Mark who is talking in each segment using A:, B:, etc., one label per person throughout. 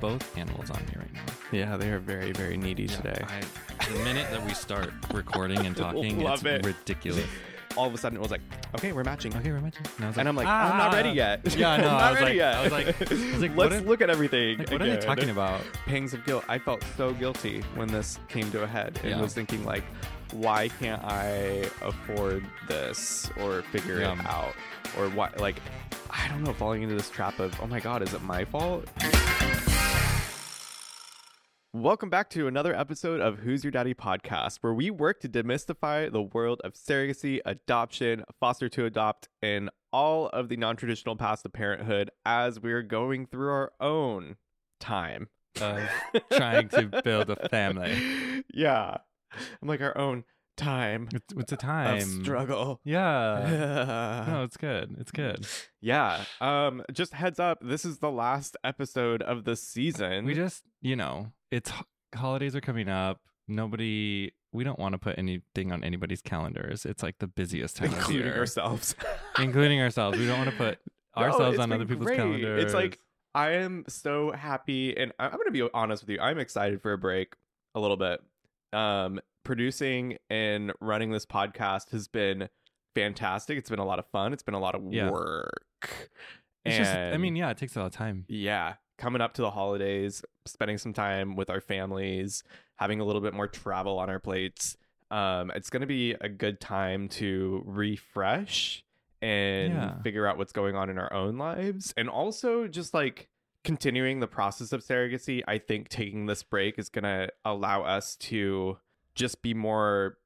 A: Both animals on me right now.
B: Yeah, they are very, very needy today.
A: I, the minute that we start recording and talking,
B: Love
A: it's
B: it.
A: ridiculous.
B: All of a sudden, it was like, okay, we're matching.
A: Okay, we're matching. And, I was
B: And I'm like,
A: "Ah."
B: I'm not ready yet.
A: Yeah, know.
B: I'm
A: I
B: not
A: was
B: ready
A: like,
B: yet.
A: I was like, I was like,
B: let's
A: are-
B: look at everything.
A: like, what are they talking about?
B: Pangs of guilt. I felt so guilty when this came to a head and
A: Yeah.
B: was thinking like, why can't I afford this or figure
A: Yeah.
B: it out or what? Like, I don't know. Falling into this trap of, oh my god, is it my fault? Welcome back to another episode of Who's Your Daddy podcast, where we work to demystify the world of surrogacy, adoption, foster to adopt, and all of the non traditional paths to parenthood as we're going through our own time.
A: Of trying to build a family.
B: Yeah. I'm like our own time
A: It's, it's a time.
B: struggle.
A: Yeah. no, it's good. It's good.
B: yeah. Um, just heads up, this is the last episode of the season.
A: We just, you know, it's holidays are coming up. Nobody, we don't want to put anything on anybody's calendars. It's like the busiest time of
B: including
A: year,
B: ourselves.
A: including ourselves. We don't want to put ourselves
B: it's
A: on other people's
B: great.
A: calendars.
B: It's like I am so happy, and I'm gonna be honest with you. I'm excited for a break a little bit. Um, producing and running this podcast has been fantastic. It's been a lot of fun. It's been a lot of
A: Yeah.
B: work.
A: it's just, I mean, yeah, it takes a lot of time.
B: yeah, coming up to the holidays, spending some time with our families, having a little bit more travel on our plates. Um, it's going to be a good time to refresh and
A: Yeah.
B: figure out what's going on in our own lives. And also just like continuing the process of surrogacy. I think taking this break is going to allow us to just be more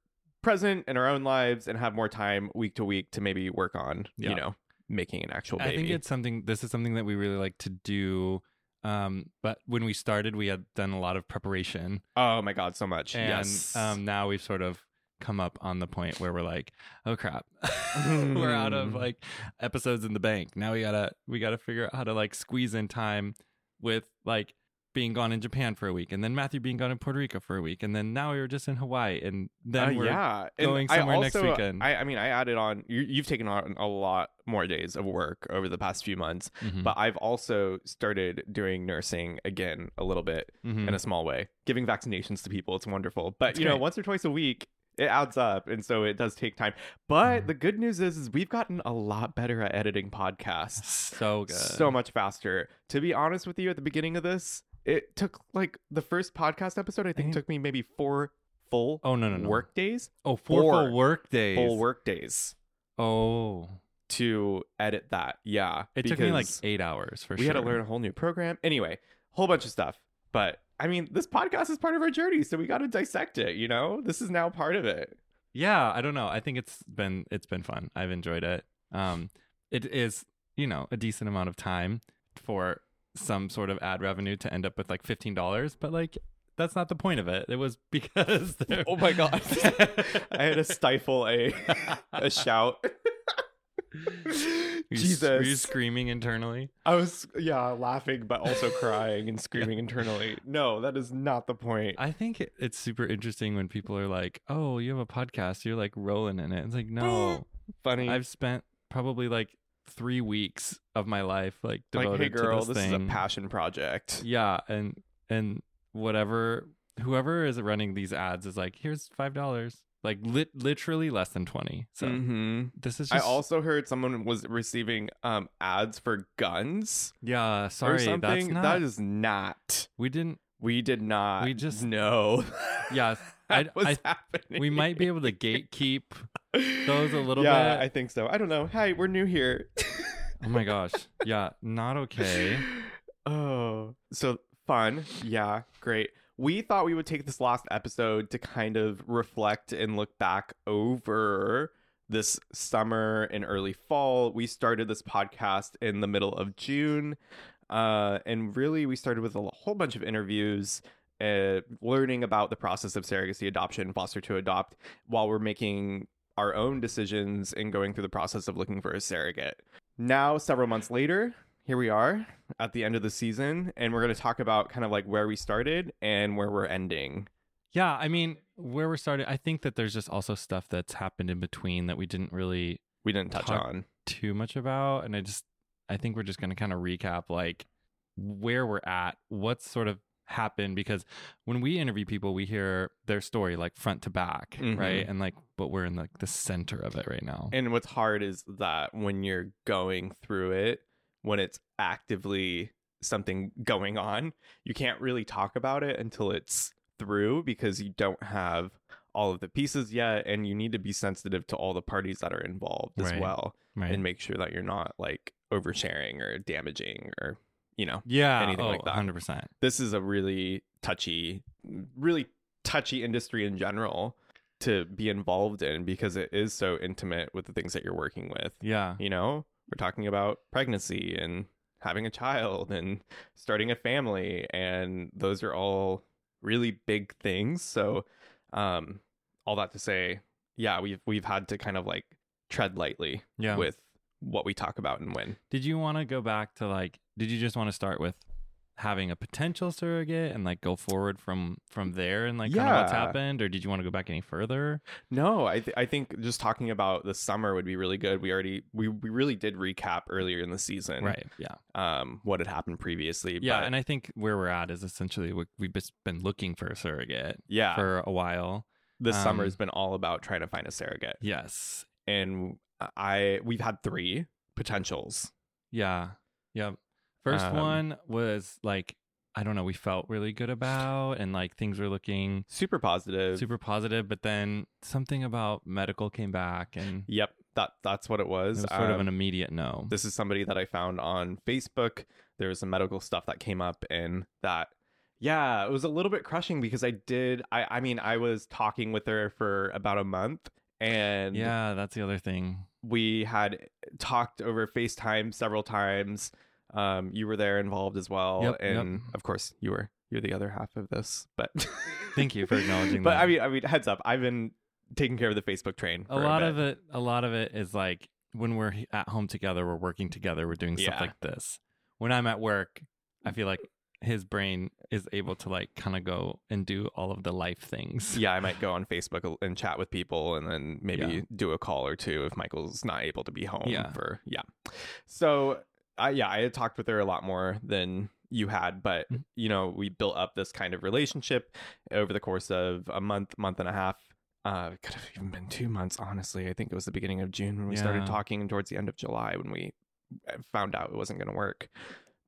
B: present in our own lives and have more time week to week to maybe work on,
A: Yeah.
B: you know, making an actual baby.
A: I think it's something. This is something that we really like to do. Um, but when we started, we had done a lot of preparation,
B: Oh my god, so much.
A: and
B: yes.
A: um, now we've sort of come up on the point where we're like, oh crap, we're out of
B: Mm.
A: like episodes in the bank. Now we gotta we gotta figure out how to like squeeze in time with like being gone in Japan for a week, and then Matthew being gone in Puerto Rico for a week, and then now we were just in Hawaii, and then
B: Uh,
A: we're
B: yeah, And
A: going
B: I
A: somewhere next weekend.
B: I, I mean, I added on. You, you've taken on a lot more days of work over the past few months,
A: Mhm.
B: but I've also started doing nursing again a little bit
A: Mhm.
B: in a small way, giving vaccinations to people. It's wonderful, but
A: That's
B: you know, once or twice a week. It adds up, and so it does take time. But
A: Mhm.
B: the good news is, is we've gotten a lot better at editing podcasts.
A: so good,
B: so much faster. To be honest with you, at the beginning of this, it took like the first podcast episode. I think
A: think-
B: took me maybe four full
A: Oh no no no
B: work days,
A: Oh, four
B: Four
A: full work days.
B: full work days
A: Oh,
B: to edit that. Yeah,
A: it took me like eight hours for
B: we
A: sure.
B: had to learn a whole new program. Anyway, whole bunch of stuff. But I mean, this podcast is part of our journey, so we got to dissect it. You know, this is now part of it.
A: Yeah, I don't know. I think it's been it's been fun. I've enjoyed it. Um, it is you know a decent amount of time for some sort of ad revenue to end up with like fifteen dollars, but like that's not the point of it. It was because there-
B: Oh my god, I had to stifle a a shout.
A: Were
B: Jesus,
A: were you screaming internally?
B: I was yeah laughing, but also crying and screaming internally. No, that is not the point.
A: I think it's super interesting when people are like, "Oh, you have a podcast. You're like rolling in it." It's like, no,
B: Funny.
A: I've spent probably like three weeks of my life like
B: like,
A: devoted
B: hey girl,
A: to this,
B: this, is a passion project.
A: Yeah, and and whatever whoever is running these ads is like, here's five dollars. like lit- literally less than 20 so
B: Mhm.
A: this is
B: I also heard someone was receiving um ads for guns
A: yeah sorry, or
B: something.
A: that's not
B: That is not.
A: we didn't
B: We did not.
A: We just-
B: know.
A: yeah I,
B: was
A: I
B: happening.
A: we might be able to gatekeep those a little bit.
B: yeah,
A: bit.
B: I think so. I don't know. Hi, we're new here.
A: oh my gosh yeah not okay
B: Oh, so fun. Yeah, great. We thought we would take this last episode to kind of reflect and look back over this summer and early fall. We started this podcast in the middle of June. Uh, and really, we started with a whole bunch of interviews, uh, learning about the process of surrogacy adoption, foster to adopt, while we're making our own decisions and going through the process of looking for a surrogate. Now, several months later, here we are at the end of the season, and we're going to talk about kind of like where we started and where we're ending.
A: yeah i mean where we're starting i think that there's just also stuff that's happened in between that we didn't really
B: We didn't touch on.
A: too much about and i just i think we're just going to kind of recap like where we're at what's sort of happened because when we interview people we hear their story like front to back
B: Mhm.
A: right and like but we're in like the center of it right now
B: And what's hard is that when you're going through it, when it's actively something going on, you can't really talk about it until it's through because you don't have all of the pieces yet and you need to be sensitive to all the parties that are involved as
A: Right.
B: well
A: right
B: and make sure that you're not like oversharing or damaging or you know
A: yeah.
B: anything
A: oh,
B: like that.
A: 100%
B: this is a really touchy really touchy industry in general to be involved in because it is so intimate with the things that you're working with.
A: Yeah.
B: You know we're talking about pregnancy and having a child and starting a family and those are all really big things. So um all that to say yeah we've we've had to kind of like tread lightly
A: yeah.
B: with what we talk about and when
A: Did you want to go back to like did you just want to start with having a potential surrogate and like go forward from from there and like kind of what's happened or did you want to go back any further?
B: No, I th- I think just talking about the summer would be really good. We already we we really did recap earlier in the season,
A: Right. Yeah.
B: Um, what had happened previously.
A: Yeah,
B: but
A: and I think where we're at is essentially we- we've just been looking for a surrogate
B: yeah,
A: for a while.
B: this summer
A: um,
B: has been all about trying to find a surrogate,
A: Yes.
B: and I we've had three potentials.
A: Yeah. Yep. First
B: Um,
A: one was like I don't know, we felt really good about and like things were looking
B: Super positive.
A: super positive, but then something about medical came back and
B: Yep, that that's what it
A: it
B: was.
A: was sort of
B: Um,
A: an immediate no.
B: This is somebody that I found on Facebook. There was some medical stuff that came up and that yeah, it was a little bit crushing because I did I I mean, I was talking with her for about a month and
A: yeah, that's the other thing.
B: We had talked over FaceTime several times. Um you were there involved as well
A: Yep, yep.
B: and of course you were you're the other half of this, but
A: Thank you for acknowledging
B: But
A: that.
B: I mean I mean heads up, I've been taking care of the Facebook train.
A: a lot
B: bit.
A: of it a lot of it is like when we're at home together we're working together we're doing stuff
B: Yeah.
A: like this when i'm at work i feel like his brain is able to like kind of go and do all of the life things
B: yeah, I might go on Facebook and chat with people and then maybe
A: Yeah.
B: do a call or two if Michael's not able to be home
A: Yeah.
B: for yeah. So, I yeah, I had talked with her a lot more than you had, but
A: Mhm.
B: you know, we built up this kind of relationship over the course of a month, month and a half. Uh, it could have even been two months, honestly. I think it was the beginning of June when we started talking, and towards the end of July when we uh, found out it wasn't going to work.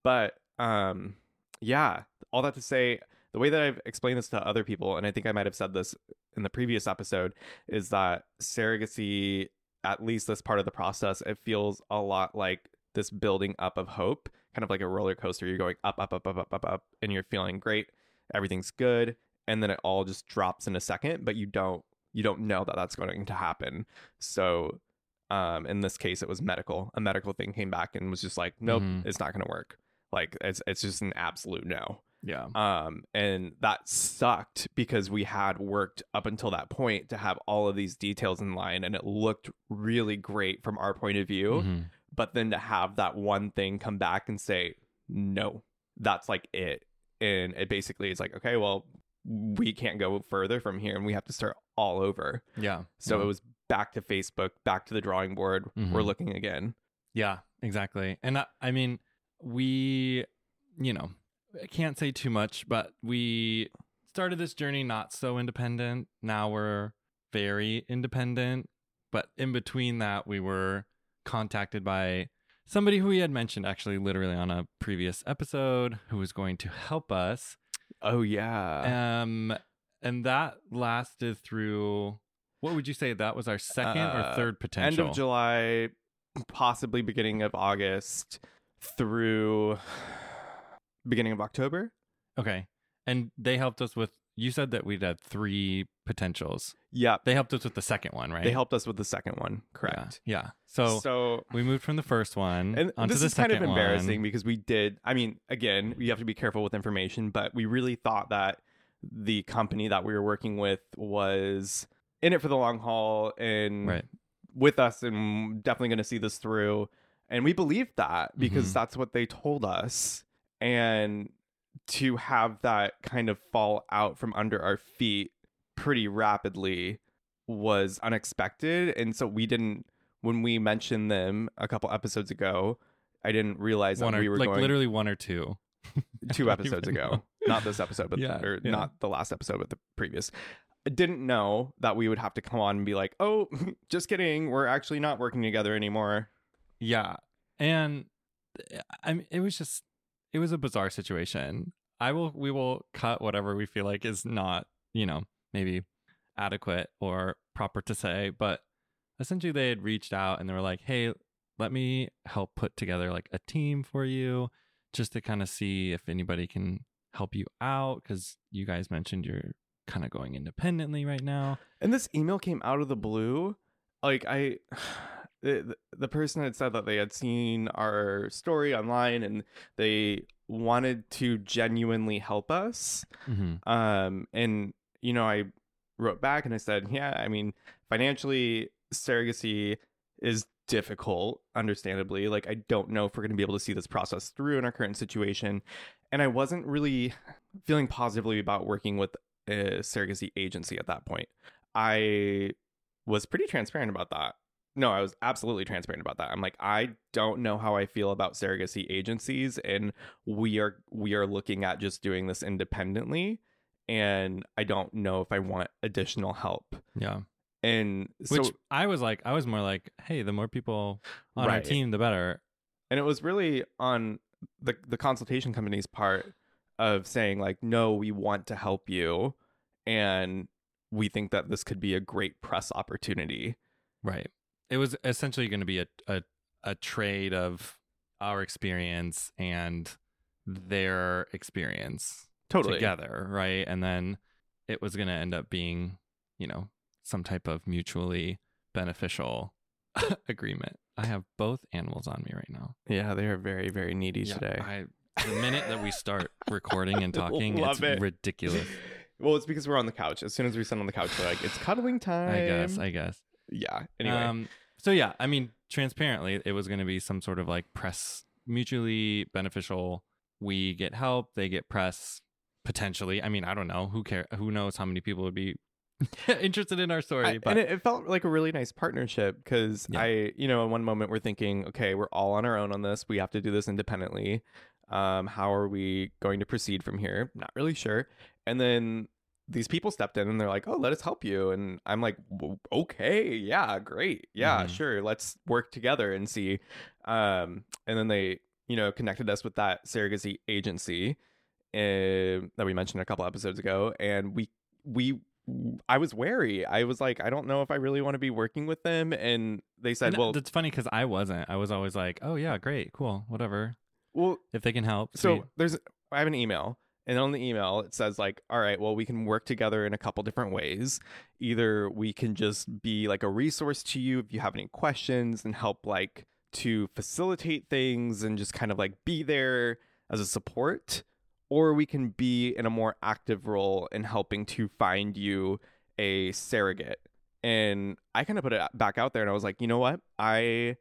B: But um, yeah, all that to say, the way that I've explained this to other people, and I think I might have said this in the previous episode, is that surrogacy, at least this part of the process, it feels a lot like this building up of hope, kind of like a roller coaster. You're going up, up, up, up, up, up, up, and you're feeling great, everything's good, and then it all just drops in a second, but you don't you don't know that that's going to happen. So, um, in this case, it was medical. A medical thing came back and was just like, nope,
A: Mhm.
B: it's not going to work. Like it's it's just an absolute no.
A: yeah
B: Um, and that sucked because we had worked up until that point to have all of these details in line, and it looked really great from our point of view.
A: Mhm.
B: But then to have that one thing come back and say, no, that's like it, and it basically is like, okay, well, we can't go further from here, and we have to start all over.
A: yeah
B: So
A: yeah.
B: it was back to Facebook, back to the drawing board. We're
A: Mhm.
B: looking again.
A: Yeah, exactly. And I, I mean, we, you know, I can't say too much, but we started this journey not so independent. Now we're very independent. But in between that, we were contacted by somebody who we had mentioned actually literally on a previous episode who was going to help us.
B: Oh yeah.
A: Um, and that lasted through what would you say that was our second or third potential?
B: End of July, possibly beginning of August through beginning of October.
A: Okay. And they helped us with you said that we'd had three potentials.
B: Yeah.
A: They helped us with the second one, right?
B: They helped us with the second one. Correct.
A: Yeah. So,
B: so
A: we moved from the first one
B: and
A: onto
B: this
A: the
B: is kind of embarrassing
A: one.
B: because we did i mean again you have to be careful with information but we really thought that the company that we were working with was in it for the long haul and
A: Right.
B: with us and definitely going to see this through and we believed that because
A: Mhm.
B: that's what they told us and to have that kind of fall out from under our feet pretty rapidly was unexpected and so we didn't when we mentioned them a couple episodes ago i didn't realize
A: One
B: that
A: or
B: we were
A: like
B: going
A: literally one or two.
B: two episodes ago
A: know.
B: not this episode but
A: Yeah,
B: or
A: yeah.
B: not the last episode but the previous I didn't know that we would have to come on and be like oh just kidding we're actually not working together anymore
A: Yeah. And eh, I mean it was just it was a bizarre situation. I will we will cut whatever we feel like is not, you know, maybe adequate or proper to say, but essentially they had reached out and they were like, "Hey, let me help put together like a team for you just to kind of see if anybody can help you out cuz you guys mentioned you're kind of going independently right now."
B: And this email came out of the blue. Like I the, the person had said that they had seen our story online and they wanted to genuinely help us.
A: Mhm.
B: Um and you know, I wrote back and I said, "Yeah, I mean, financially surrogacy is difficult, understandably. Like I don't know if we're going to be able to see this process through in our current situation." And I wasn't really feeling positively about working with a surrogacy agency at that point. I was pretty transparent about that. No, I was absolutely transparent about that. I'm like, I don't know how I feel about surrogacy agencies, and we are we are looking at just doing this independently, and I don't know if I want additional help.
A: Yeah.
B: And so,
A: Which I was like I was more like, "Hey, the more people on our team the better."
B: and it was really on the the consultation company's part of saying like, no, we want to help you, and we think that this could be a great press opportunity.
A: Right. It was essentially going to be a, a a trade of our experience and their experience
B: Totally.
A: together, right? And then it was going to end up being, you know, some type of mutually beneficial agreement. I have both animals on me right now.
B: Yeah, they are very very needy
A: Yeah,
B: today.
A: I the minute that we start recording and talking, it's
B: it.
A: ridiculous.
B: Well, it's because we're on the couch. As soon as we sit on the couch, we're like, it's cuddling time.
A: I guess. I guess.
B: yeah. Anyway,
A: Um, so yeah, I mean, transparently, it was going to be some sort of like press mutually beneficial. We get help, they get press potentially. I mean, I don't know. Who care? Who knows how many people would be interested in our story?
B: I-
A: but
B: and it, it felt like a really nice partnership because
A: Yeah.
B: I, you know, in one moment we're thinking, okay, we're all on our own on this. We have to do this independently. Um, how are we going to proceed from here? Not really sure. And then these people stepped in and they're like, oh, let us help you. And I'm like, okay, yeah, great. Yeah,
A: Mhm.
B: sure. Let's work together and see. Um, and then they, you know, connected us with that surrogacy agency uh, that we mentioned a couple episodes ago. And we, we, I was wary. I was like, I don't know if I really want to be working with them. And they said,
A: and
B: well,
A: it's funny because I wasn't. I was always like, oh yeah, great, cool, whatever.
B: well,
A: If they can help,
B: so
A: sweet.
B: there's I have an email and on the email it says like all right well we can work together in a couple different ways either we can just be like a resource to you if you have any questions and help like to facilitate things and just kind of like be there as a support or we can be in a more active role in helping to find you a surrogate and i kind of put it back out there and i was like you know what i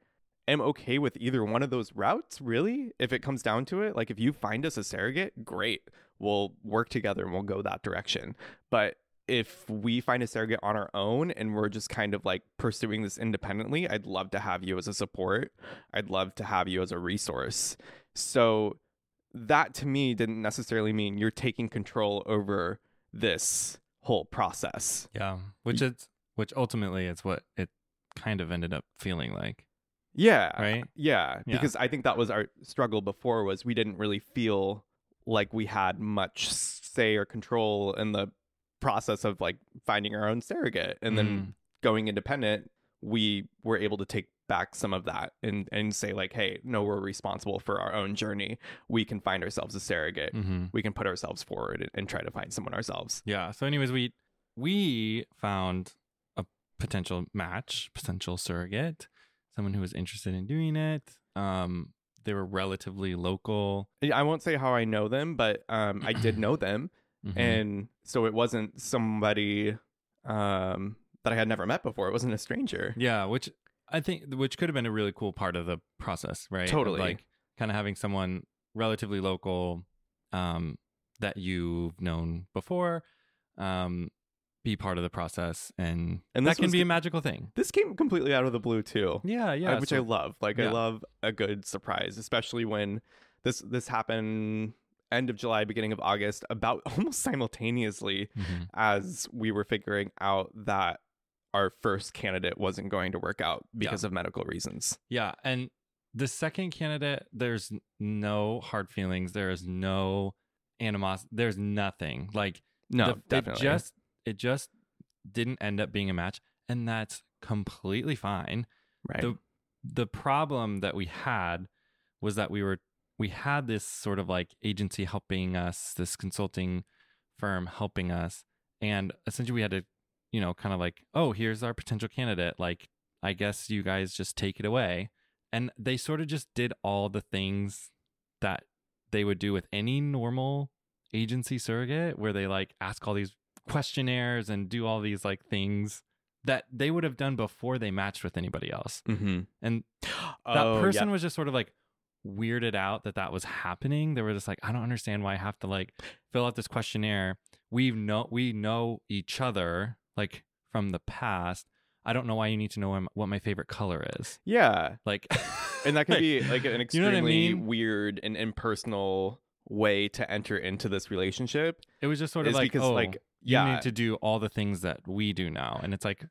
B: am okay with either one of those routes, really. If it comes down to it, like if you find us a surrogate, great. We'll work together and we'll go that direction. But if we find a surrogate on our own and we're just kind of like pursuing this independently, I'd love to have you as a support. I'd love to have you as a resource. So that to me didn't necessarily mean you're taking control over this whole process.
A: yeah, which is which ultimately is what it kind of ended up feeling like.
B: Yeah.
A: Right?
B: Yeah,
A: Yeah.
B: because I think that was our struggle before was we didn't really feel like we had much say or control in the process of like finding our own surrogate and then
A: Mm.
B: going independent we were able to take back some of that and and say like hey no we're responsible for our own journey we can find ourselves a surrogate
A: hmm
B: we can put ourselves forward and, and try to find someone ourselves
A: Yeah. So, anyways, we we found a potential match, potential surrogate, someone who was interested in doing it. Um, they were relatively local.
B: i won't say how i know them but um i did know them
A: Mhm.
B: and so it wasn't somebody um that I had never met before. It wasn't a stranger.
A: yeah, which I think, which could have been a really cool part of the process, right?
B: Totally.
A: like kind of having someone relatively local, um, that you've known before, um, be part of the process, and,
B: And
A: that can be a magical thing.
B: This came completely out of the blue too.
A: Yeah,
B: uh,
A: yeah,
B: which
A: so-
B: I love. Like I love a good surprise, especially when this this happened end of July, beginning of August, about almost simultaneously
A: Mhm.
B: as we were figuring out that our first candidate wasn't going to work out because of medical reasons.
A: Yeah, and the second candidate, there's no hard feelings. There is no animosity. There's nothing. Like
B: No,
A: the-
B: definitely.
A: It just it just didn't end up being a match, and that's completely fine.
B: right.
A: The the problem that we had was that we were we had this sort of like agency helping us, this consulting firm helping us, and essentially we had to, you know, kind of like, oh, here's our potential candidate. Like, I guess you guys just take it away. And they sort of just did all the things that they would do with any normal agency surrogate, where they like ask all these questionnaires and do all these like things that they would have done before they matched with anybody else.
B: mm-hmm.
A: And that
B: Oh,
A: person was just sort of like weirded out that that was happening. They were just like, I don't understand why I have to like fill out this questionnaire. We know we know each other like from the past. I don't know why you need to know what- my favorite color is.
B: yeah.
A: Like,
B: and that can be like an
A: You know I
B: extremely
A: mean?
B: weird and impersonal way to enter into this relationship
A: it was just sort of like,
B: because
A: oh,
B: like
A: you
B: yeah
A: need to do all the things that we do now, and it's like,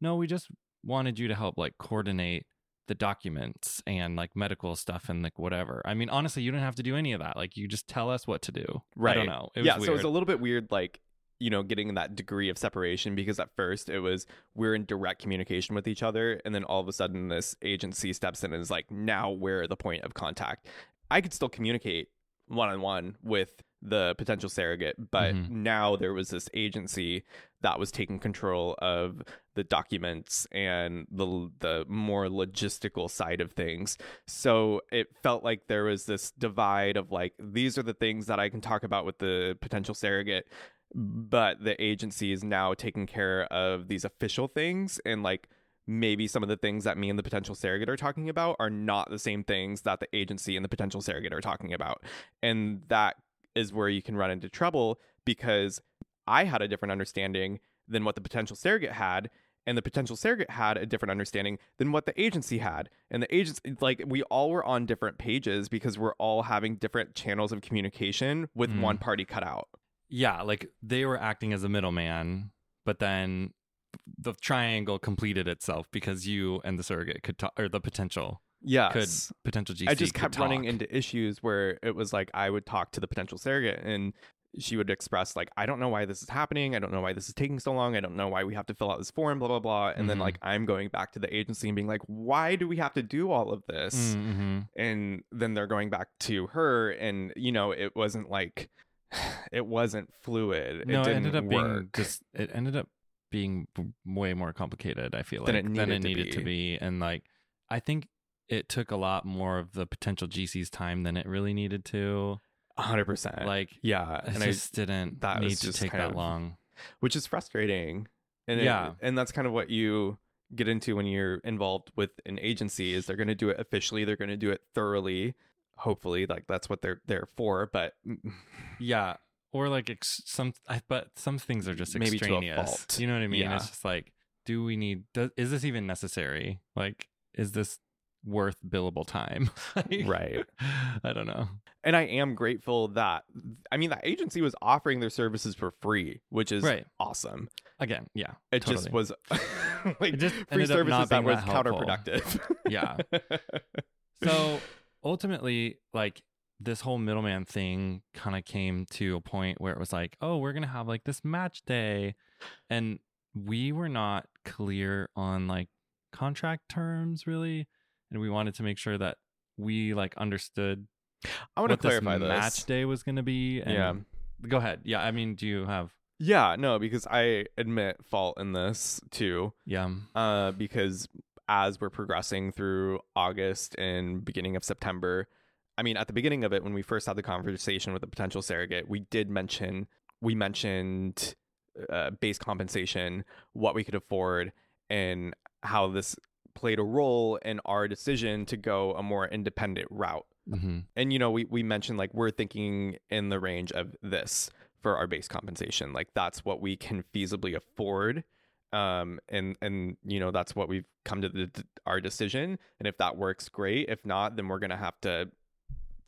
A: no, we just wanted you to help like coordinate the documents and like medical stuff and like whatever. I mean, honestly, you don't have to do any of that. Like, you just tell us what to do.
B: Right.
A: I don't know. It was
B: yeah
A: weird.
B: so it's a little bit weird like you know getting that degree of separation because at first it was we're in direct communication with each other and then all of a sudden this agency steps in and is like now we're the point of contact i could still communicate one-on-one with the potential surrogate but
A: Mhm.
B: now there was this agency that was taking control of the documents and the the more logistical side of things so it felt like there was this divide of like these are the things that I can talk about with the potential surrogate but the agency is now taking care of these official things and like maybe some of the things that me and the potential surrogate are talking about are not the same things that the agency and the potential surrogate are talking about and that is where you can run into trouble because I had a different understanding than what the potential surrogate had and the potential surrogate had a different understanding than what the agency had and the agency like we all were on different pages because we're all having different channels of communication with
A: Mm.
B: one party cut out
A: yeah, like they were acting as a middleman, but then the triangle completed itself because you and the surrogate could talk, or the potential
B: yes
A: could potential GC.
B: I just kept running into issues where it was like I would talk to the potential surrogate and she would express like I don't know why this is happening. I don't know why this is taking so long. I don't know why we have to fill out this form, blah blah blah. And then
A: Mhm.
B: like I'm going back to the agency and being like, why do we have to do all of this?
A: Mm-hmm.
B: And then they're going back to her, and you know it wasn't like it wasn't fluid.
A: No,
B: it
A: it, ended up
B: work.
A: being just. It ended up being way more complicated. I feel like
B: Than it
A: than it
B: needed to
A: needed to
B: be.
A: be, and like I think it took a lot more of the potential GC's time than it really needed to.
B: hundred percent.
A: Like
B: yeah,
A: it
B: and I
A: just didn't
B: that
A: need to take that
B: of-
A: long.
B: which is frustrating. And it-
A: Yeah.
B: and that's kind of what you get into when you're involved with an agency is they're going to do it officially, they're going to do it thoroughly. Hopefully, like that's what they're there for, but
A: Yeah, or like ex- some, I, but some things are just
B: Maybe to a
A: extraneous.
B: fault.
A: You know what I mean?
B: Yeah.
A: It's just like, do we need? Does, is this even necessary? Like, is this worth billable time. Like,
B: Right.
A: I don't know.
B: And I am grateful that I mean the agency was offering their services for free, which is
A: Right.
B: awesome.
A: Again, yeah.
B: It just was like
A: It just
B: free services that was
A: that
B: counterproductive.
A: Yeah. So ultimately, like this whole middleman thing kind of came to a point where it was like, oh, we're gonna have like this match day, and we were not clear on like contract terms really, and we wanted to make sure that we like understood
B: I want to clarify this.
A: match day was gonna be. And
B: Yeah.
A: Go ahead. Yeah. I mean, do you have?
B: Yeah, no, because I admit fault in this too.
A: Yeah.
B: Uh, because as we're progressing through August and beginning of September, I mean, at the beginning of it, when we first had the conversation with the potential surrogate, we did mention we mentioned uh, base compensation, what we could afford, and how this played a role in our decision to go a more independent route.
A: hmm
B: And you know, we we mentioned like we're thinking in the range of this for our base compensation. Like that's what we can feasibly afford. Um and and you know, that's what we've come to the, our decision and if that works great. If not, then we're going to have to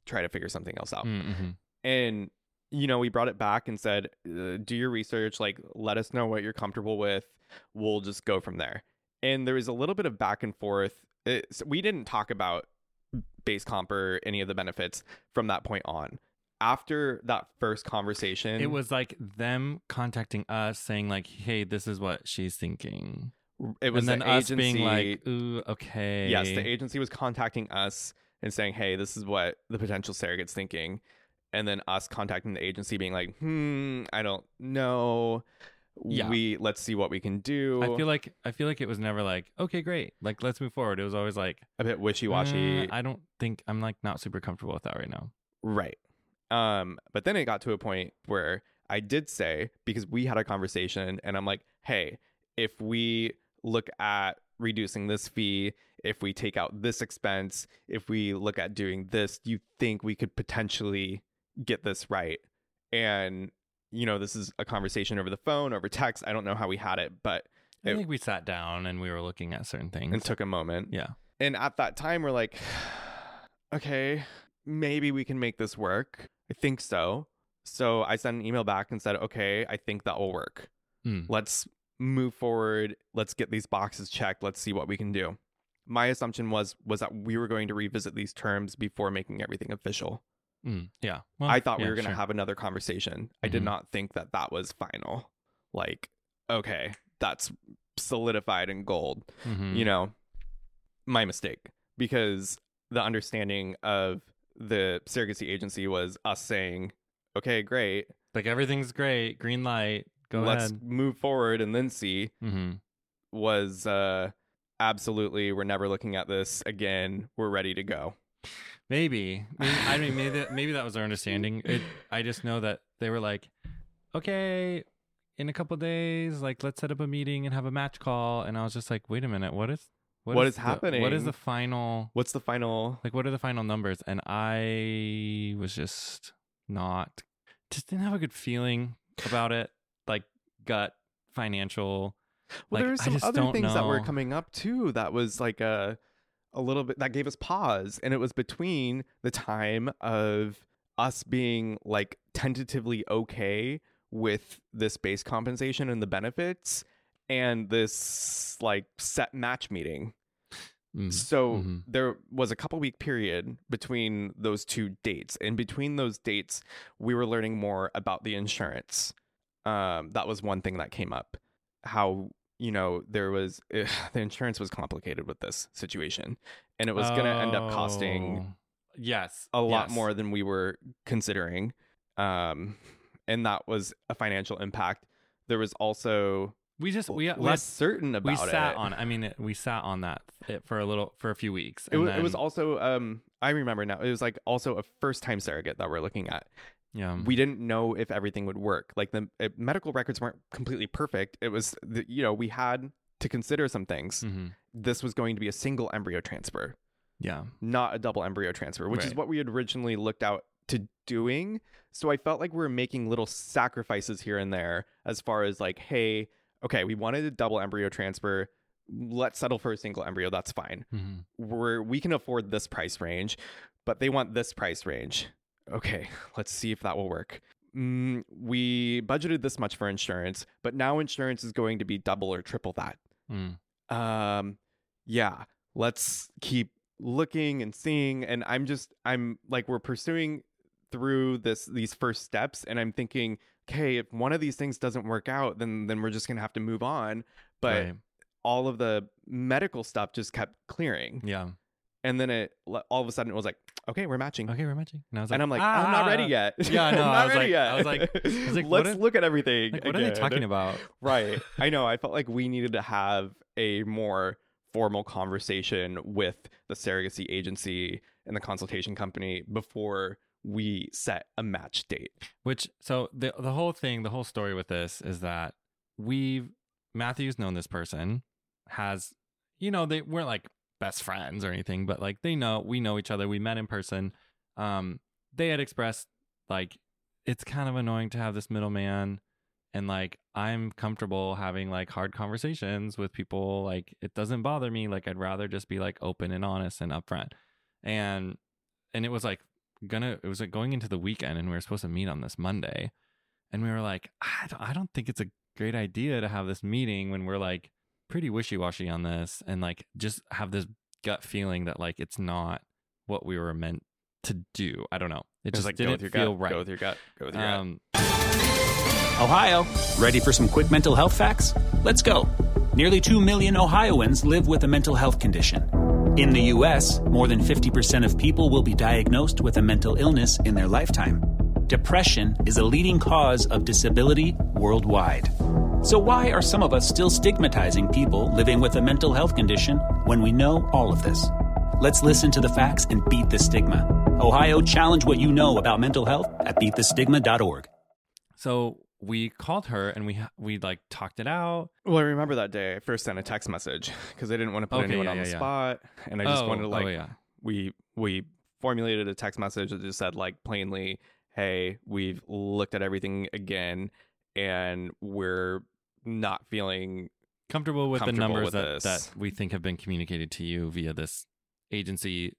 B: try to figure something else out.
A: Mm-hmm.
B: And you know, we brought it back and said, uh, do your research, like let us know what you're comfortable with. We'll just go from there. And there was a little bit of back and forth. It's, we didn't talk about base comp or any of the benefits from that point on. After that first conversation,
A: It was like them contacting us saying like, "Hey, this is what she's thinking,"
B: it was
A: and then
B: the
A: us
B: agency,
A: being like, "Ooh, okay."
B: yes, the agency was contacting us and saying, hey, this is what the potential surrogate's thinking. And then us contacting the agency being like, hmm, I don't know.
A: Yeah.
B: We let's see what we can do.
A: I feel like I feel like it was never like, "Okay, great, like let's move forward." It was always like,
B: a bit wishy-washy.
A: "Uh, I don't think I'm like not super comfortable with that right now.
B: Right. Um, but then it got to a point where I did say, because we had a conversation, and I'm like, hey, if we look at reducing this fee, if we take out this expense, if we look at doing this, do you think we could potentially get this right? And, you know, this is a conversation over the phone, over text. I don't know how we had it, but
A: I think we sat down and we were looking at certain things.
B: it took a moment.
A: yeah.
B: And at that time, we're like, okay, maybe we can make this work. I think so. So I sent an email back and said, okay, I think that will work.
A: Mm.
B: Let's move forward. Let's get these boxes checked. Let's see what we can do. My assumption was was that we were going to revisit these terms before making everything official.
A: Mm. Yeah. Well,
B: I thought we were going to
A: sure.
B: have another conversation. I did
A: Mhm.
B: not think that that was final. Like, okay, that's solidified in gold
A: Mhm.
B: you know, my mistake because the understanding of the surrogacy agency was us saying, okay, great,
A: like everything's great, green light, go
B: let's
A: ahead.
B: move forward and then see
A: hmm
B: was uh absolutely we're never looking at this again we're ready to go
A: Maybe. maybe I mean, maybe that, maybe that was our understanding. It, I just know that they were like, okay, in a couple days, like let's set up a meeting and have a match call. And I was just like, wait a minute, what is
B: What is
A: the- What is
B: happening?
A: What is the final?
B: what's the final
A: Like, what are the final numbers? And I was just not, just didn't have a good feeling about it. Like gut financial.
B: well
A: like,
B: there were some other things that were coming up too that was like a a little bit that gave us pause and it was between the time of us being like tentatively okay with this base compensation and the benefits and this like set match meeting
A: Mm.
B: so
A: Mhm.
B: there was a couple week period between those two dates. And between those dates, we were learning more about the insurance. Um, that was one thing that came up. How, you know, there was the insurance was complicated with this situation. And it was going to end up costing
A: Oh, Yes.
B: a lot
A: yes.
B: more than we were considering. Um, and that was a financial impact. There was also
A: We just we,
B: less certain about
A: we sat
B: it.
A: on i mean it, we sat on that it for a little for a few weeks
B: It was, it was also um I remember now. It was like also a first time surrogate that we're looking at.
A: Yeah
B: We didn't know if everything would work. Like the uh, medical records weren't completely perfect. It was the, you know we had to consider some things.
A: Mhm.
B: This was going to be a single embryo transfer,
A: yeah
B: not a double embryo transfer, which is what we had originally looked out to doing. So I felt like we were making little sacrifices here and there as far as like, hey, okay, we wanted a double embryo transfer. let's settle for a single embryo. That's fine.
A: Mhm.
B: We're we can afford this price range, but they want this price range. Okay, let's see if that will work. Mm, we budgeted this much for insurance, but now insurance is going to be double or triple that.
A: Mm.
B: Um, yeah, let's keep looking and seeing. And I'm just, I'm like, we're pursuing through this these first steps, and I'm thinking, okay, if one of these things doesn't work out, then then we're just gonna have to move on. But
A: Right.
B: all of the medical stuff just kept clearing,
A: yeah.
B: and then it all of a sudden it was like, okay, we're matching.
A: Okay, we're matching. And I was like,
B: and I'm like, I'm not ready
A: "Ah."
B: yet.
A: Yeah, I know.
B: I'm
A: I
B: not
A: was
B: ready
A: like-
B: yet.
A: I was like- I was like,
B: let's
A: if-
B: look at everything.
A: Like, what are they talking about?
B: Right. I know. I felt like we needed to have a more formal conversation with the surrogacy agency and the consultation company before we set a match date.
A: Which so the the whole thing, the whole story with this is that we've Matthew's known this person, has you know, they weren't like best friends or anything, but like they know we know each other. We met in person. Um, they had expressed like it's kind of annoying to have this middleman and like I'm comfortable having like hard conversations with people. Like it doesn't bother me. Like I'd rather just be like open and honest and upfront. And and it was like gonna it was like going into the weekend and we were supposed to meet on this Monday. And we were like, I don't, I don't think it's a great idea to have this meeting when we're like pretty wishy-washy on this and like just have this gut feeling that like it's not what we were meant to do. I don't know. It
B: It's
A: just
B: like go
A: didn't
B: with your
A: feel
B: gut.
A: right.
B: Go with your gut. Go with your gut.
A: um,
C: Ohio, ready for some quick mental health facts? Let's go. Nearly 2 million Ohioans live with a mental health condition. In the U.S., more than 50% of people will be diagnosed with a mental illness in their lifetime. Depression is a leading cause of disability worldwide. So, why are some of us still stigmatizing people living with a mental health condition when we know all of this? Let's listen to the facts and beat the stigma. Ohio, challenge what you know about mental health at beatthestigma.org.
A: so we called her and we we like talked it out.
B: Well, I remember that day I first sent a text message because I didn't want to put
A: Okay,
B: anyone
A: yeah,
B: on the
A: yeah, yeah.
B: spot, and I just
A: oh,
B: wanted to oh, like
A: oh yeah.
B: we we formulated a text message that just said like plainly, "Hey, we've looked at everything again, and we're not feeling
A: comfortable with the numbers
B: with
A: that,
B: this.
A: that we think have been communicated to you via this agency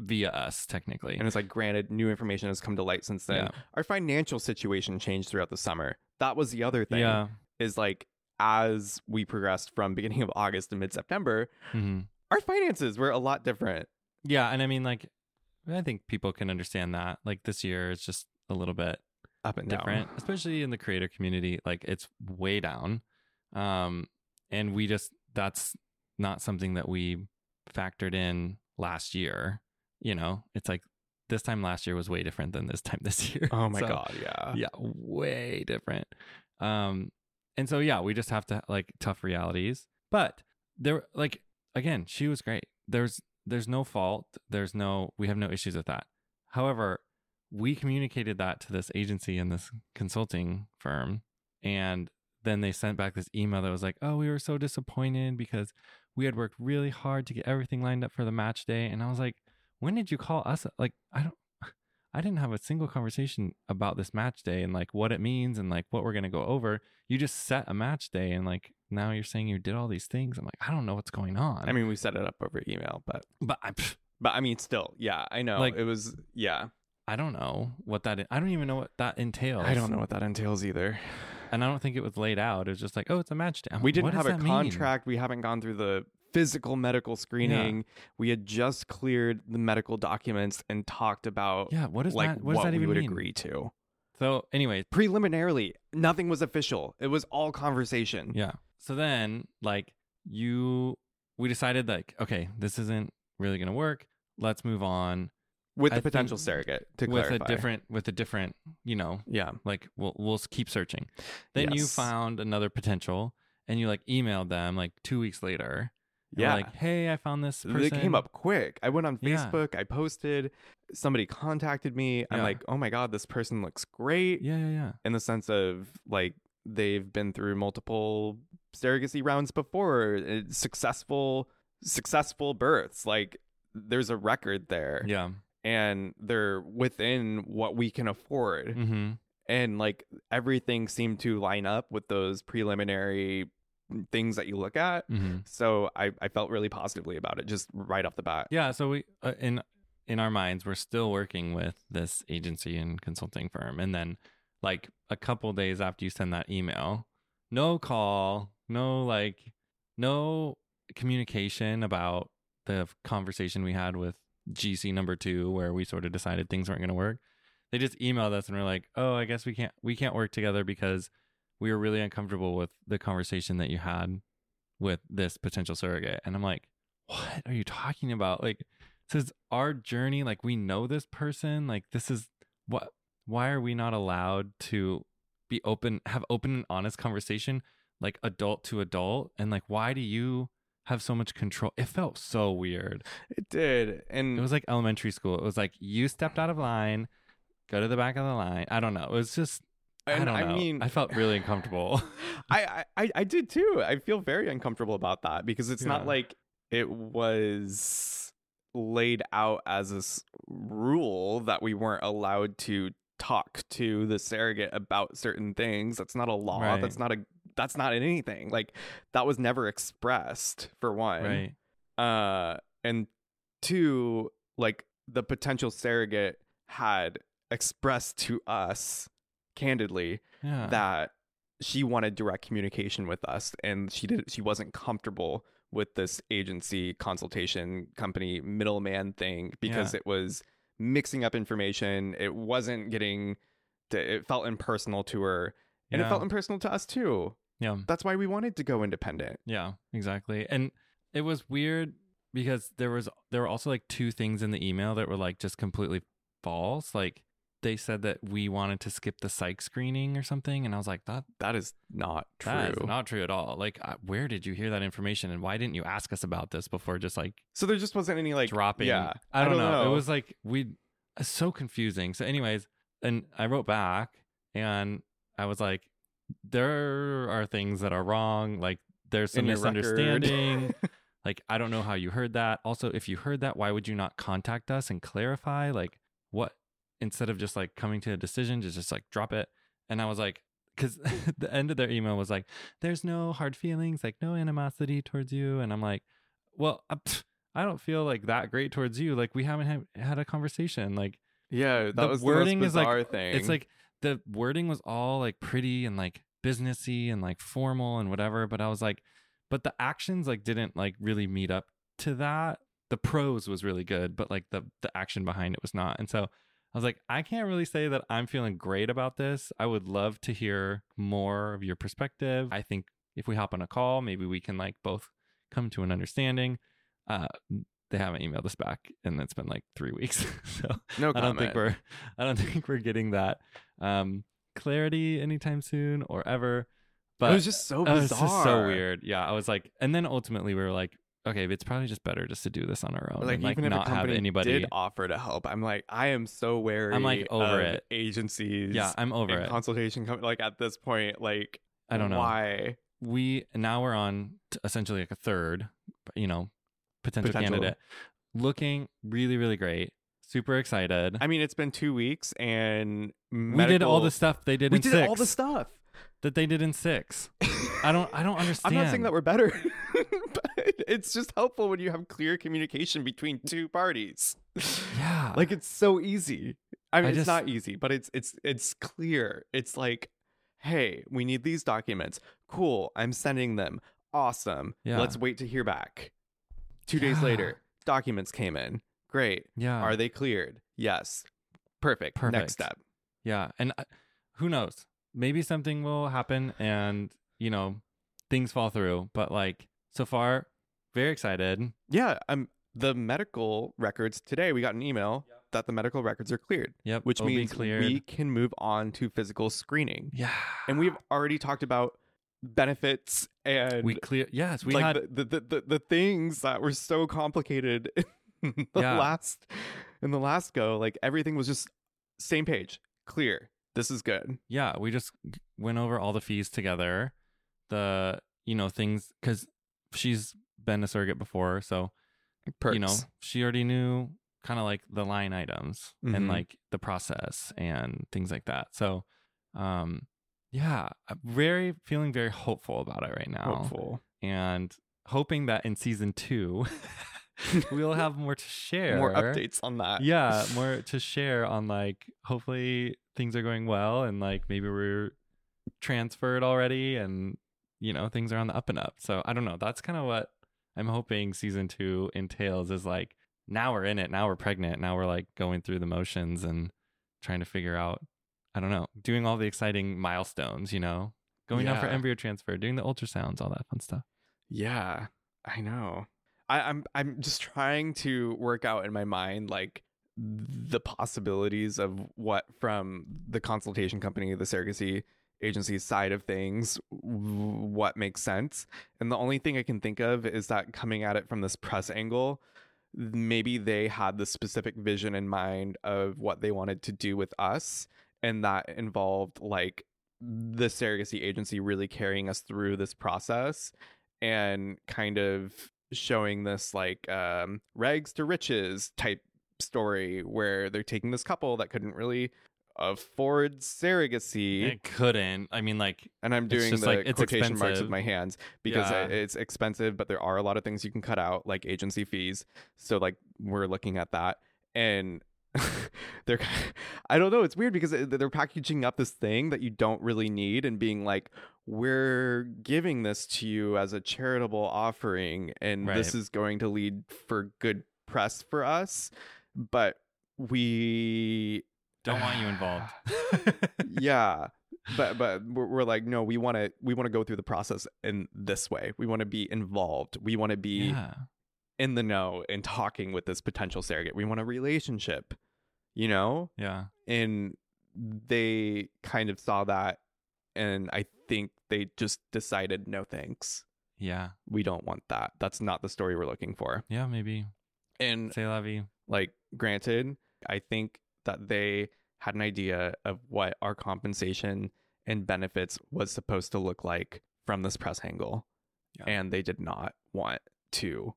A: via us technically
B: And it's like, granted, new information has come to light since then.
A: Yeah.
B: Our financial situation changed throughout the summer. That was the other thing.
A: yeah
B: Is like as we progressed from beginning of August to mid September,
A: hmm
B: our finances were a lot different.
A: yeah and i mean like i think people can understand that like this year is just a little bit
B: Up and
A: different
B: down.
A: especially in the creator community like it's way down. Um and we just that's not something that we factored in last year you know? It's like this time last year was way different than this time this year.
B: Oh my
A: So-
B: god, yeah.
A: yeah way different. Um and so yeah we just have to like tough realities. But there like again she was great. There's there's no fault. There's no we have no issues with that. However we communicated that to this agency and this consulting firm and then they sent back this email that was like oh we were so disappointed because we had worked really hard to get everything lined up for the match day and i was like when did you call us like i don't I didn't have a single conversation about this match day and like what it means and like what we're gonna go over. You just set a match day and like now you're saying you did all these things. I'm like, I don't know what's going on.
B: I mean, we set it up over email, but
A: but I,
B: but I mean, still, yeah, I know.
A: Like-
B: it was, yeah.
A: I don't know what that. I don't even know what that entails.
B: I don't know what that entails either.
A: and I don't think it was laid out. It was just like, oh, it's a match day. I'm
B: We
A: like,
B: didn't have a
A: that mean?
B: contract. We haven't gone through the physical medical screening. We had just cleared the medical documents and talked about
A: Yeah, what is
B: like
A: that? What does
B: what
A: that
B: we
A: even
B: would
A: mean?
B: agree to.
A: So, anyway,
B: Preliminarily, nothing was official. It was all conversation.
A: Yeah. So then, like, you, we decided, like, okay, this isn't really going to work. Let's move on
B: With
A: I
B: the potential surrogate to
A: with
B: clarify.
A: a different, with a different, you know,
B: Yeah.
A: like, we'll, we'll keep searching. Then you found another potential and you, like, emailed them, like, two weeks later.
B: Yeah.
A: Like, hey, I found this person.
B: They came up quick. I went on
A: Yeah.
B: Facebook. I posted. Somebody contacted me. I'm
A: Yeah.
B: like, oh my god, this person looks great.
A: Yeah, yeah, yeah.
B: In the sense of like they've been through multiple surrogacy rounds before, uh, successful, successful births. Like there's a record there,
A: Yeah.
B: And they're within what we can afford.
A: Mm-hmm.
B: And like everything seemed to line up with those preliminary things that you look at.
A: hmm
B: So I, I felt really positively about it just right off the bat.
A: Yeah. So we uh, in in our minds, we're still working with this agency and consulting firm, and then like a couple days after you send that email, no call, no like, no communication about the conversation we had with GC number two, where we sort of decided things weren't going to work. They just emailed us and were like, "Oh, I guess we can't we can't work together because we were really uncomfortable with the conversation that you had with this potential surrogate." And I'm like, "What are you talking about? Like, this is our journey. Like, we know this person. Like, this is what. Why are we not allowed to be open, have open and honest conversation, like adult to adult? And like, why do you have so much control? It felt so weird.
B: It did. And
A: It was like elementary school. It was like you stepped out of line, go to the back of the line. I don't know. It was just I don't know.
B: I mean
A: I felt really uncomfortable.
B: I, I I did too. I feel very uncomfortable about that because it's not like it was laid out as this rule that we weren't allowed to talk to the surrogate about certain things. That's not a law.
A: Right.
B: That's not a that's not in anything. Like that was never expressed for one.
A: right.
B: Uh and two, like the potential surrogate had expressed to us candidly
A: Yeah.
B: that she wanted direct communication with us and she did she wasn't comfortable with this agency consultation company middleman thing because
A: Yeah.
B: it was mixing up information it wasn't getting to, it felt impersonal to her and it felt impersonal to us too
A: yeah.
B: that's why we wanted to go independent
A: Yeah, exactly. And it was weird because there was there were also like two things in the email that were like just completely false. Like they said that we wanted to skip the psych screening or something, and I was like, that
B: that is not true
A: that is not true at all. Like, where did you hear that information, and why didn't you ask us about this before just like
B: so there just wasn't any like
A: dropping?
B: yeah
A: I don't, know. It was like we so confusing. So, anyways, and I wrote back and I was like, there are things that are wrong. Like there's some
B: in your record.
A: misunderstanding. like I don't know how you heard that. Also, if you heard that, why would you not contact us and clarify? Like what instead of just like coming to a decision, just just like drop it. And I was like, because the end of their email was like, "There's no hard feelings, like no animosity towards you," and I'm like, "Well, I don't feel like that great towards you. Like we haven't had, had a conversation. Like
B: yeah that
A: the
B: was
A: wording
B: the
A: is like
B: thing
A: it's like the wording was all like pretty and like businessy and like formal and whatever but i was like but the actions like didn't like really meet up to that. The prose was really good but like the the action behind it was not and so i was like i can't really say that i'm feeling great about this. I would love to hear more of your perspective. I think if we hop on a call maybe we can like both come to an understanding. Uh they haven't emailed us back and it's been like three weeks so
B: no comment.
A: I don't think we're I don't think we're getting that um clarity anytime soon or ever. But
B: it was just so
A: it was
B: bizarre
A: just so weird. Yeah, I was like, and then ultimately we were like, okay, it's probably just better just to do this on our own,
B: like
A: and like
B: even if
A: not
B: a
A: have anybody.
B: did offer to help, I'm like, I am so wary.
A: I'm, like, over
B: of
A: it.
B: Agencies,
A: yeah, I'm over it.
B: consultation. Com- like at this point, like
A: I don't know.
B: why.
A: we now we're on to essentially like a third, you know, potential,
B: Potential.
A: candidate, looking really really great. Super excited.
B: I mean, it's been two weeks, and
A: we did all the stuff they did
B: We
A: in
B: did
A: six.
B: all the stuff.
A: that they did in six. I don't. I don't understand.
B: I'm not saying that we're better, but it's just helpful when you have clear communication between two parties.
A: Yeah.
B: like it's so easy. I mean,
A: I
B: it's
A: just-
B: not easy, but it's it's it's clear. It's like, hey, we need these documents. Cool, I'm sending them. Awesome.
A: Yeah.
B: Let's wait to hear back. Two days later, documents came in. Great.
A: Yeah.
B: Are they cleared? Yes. Perfect.
A: Perfect.
B: Next step.
A: Yeah, and uh, who knows? Maybe something will happen, and you know, things fall through. But like so far, very excited.
B: Yeah. Um. The medical records today. We got an email that the medical records are cleared,
A: Yep,
B: which
A: OB
B: means
A: cleared.
B: we can move on to physical screening.
A: yeah,
B: And we've already talked about benefits and
A: we clear. Yes, we
B: like
A: had.
B: the, the, the the things that were so complicated in the
A: Yeah.
B: last in the last go. Like everything was just same page, clear. This is good.
A: yeah, we just went over all the fees together. The you know things because she's been a surrogate before, so
B: Perks.
A: you know she already knew kind of like the line items
B: Mhm.
A: and like the process and things like that so um yeah, I'm very feeling very hopeful about it right now.
B: Hopeful.
A: and hoping that in season two we'll have more to share.
B: More updates on that.
A: yeah more to share on like hopefully things are going well and like maybe we're transferred already and you know things are on the up and up. So i don't know. That's kind of what i'm hoping season two entails is like now we're in it now we're pregnant now we're like going through the motions and trying to figure out i don't know doing all the exciting milestones you know? Going down for embryo transfer doing the ultrasounds all that fun stuff.
B: Yeah, I know. I, I'm I'm just trying to work out in my mind like the possibilities of what from the consultation company, the surrogacy agency side of things, what makes sense. And the only thing I can think of is that coming at it from this press angle, maybe they had the specific vision in mind of what they wanted to do with us, and that involved like the surrogacy agency really carrying us through this process and kind of showing this like um rags to riches type story where they're taking this couple that couldn't really afford surrogacy
A: it couldn't i mean like
B: and i'm doing the
A: like, it's
B: quotation marks
A: expensive.
B: with my hands because
A: Yeah.
B: it's expensive but there are a lot of things you can cut out like agency fees so like we're looking at that and they're i don't know it's weird because uh, they're packaging up this thing that you don't really need and being like we're giving this to you as a charitable offering and this is going to lead for good press for us but we
A: don't want you involved.
B: Yeah but but we're, we're like no we want to we want to go through the process in this way. We want to be involved. We want to be
A: yeah
B: in the know and talking with this potential surrogate. We want a relationship you know?
A: Yeah.
B: And they kind of saw that and i think they just decided no thanks.
A: Yeah.
B: We don't want that. That's not the story we're looking for.
A: Yeah maybe.
B: And
A: say vie.
B: like granted i think that they had an idea of what our compensation and benefits was supposed to look like from this press angle.
A: Yeah.
B: and they did not want to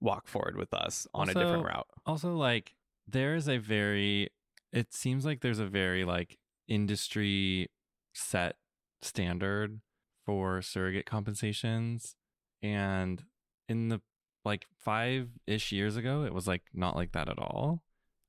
B: walk forward with us on a different route.
A: also like there is a very it seems like there's a very like industry set standard for surrogate compensations and in the like five ish years ago it was like not like that at all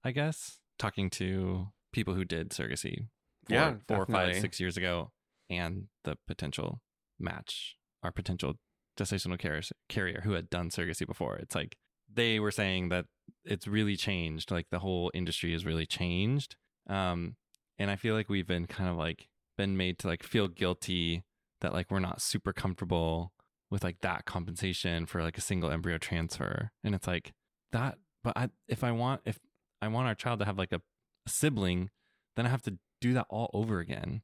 A: i guess talking to people who did surrogacy four,
B: Yeah,
A: four five six years ago and the potential match our potential gestational carrier, who had done surrogacy before. It's like they were saying that it's really changed like the whole industry has really changed. Um and i feel like we've been kind of like been made to like feel guilty that like we're not super comfortable with like that compensation for like a single embryo transfer. And it's like that but I, if i want if i want our child to have like a, a sibling then i have to do that all over again.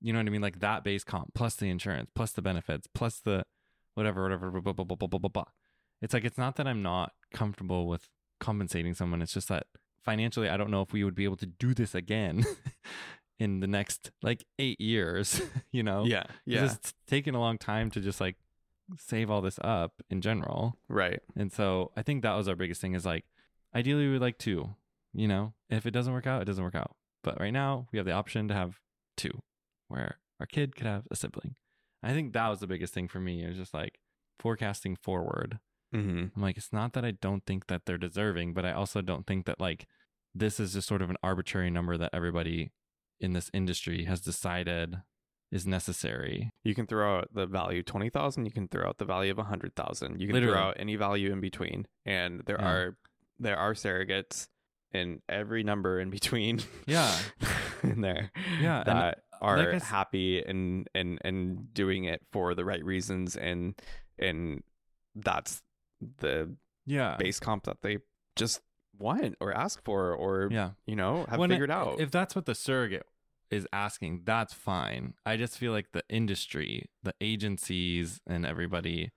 A: You know what i mean? Like that base comp plus the insurance plus the benefits plus the whatever whatever blah, blah, blah, blah, blah, blah, blah, it's like it's not that i'm not comfortable with compensating someone. It's just that financially i don't know if we would be able to do this again in the next like eight years you know?
B: Yeah yeah
A: it's taken a long time to just like save all this up in general.
B: Right.
A: And so i think that was our biggest thing is like ideally we would like two you know? If it doesn't work out it doesn't work out. But right now we have the option to have two where our kid could have a sibling i think that was the biggest thing for me it was just like forecasting forward
B: mm-hmm.
A: i'm like it's not that i don't think that they're deserving but i also don't think that like this is just sort of an arbitrary number that everybody in this industry has decided is necessary
B: you can throw out the value 20000 you can throw out the value of 100000 you can
A: Literally.
B: throw out any value in between and there
A: Yeah.
B: are there are surrogates in every number in between
A: Yeah.
B: in there
A: Yeah,
B: that are
A: like
B: happy and and and doing it for the right reasons and and that's the
A: yeah
B: base comp that they just want or ask for or
A: yeah
B: you know have
A: When it-
B: figured out
A: If that's what the surrogate is asking, that's fine. I just feel like the industry, the agencies, and everybody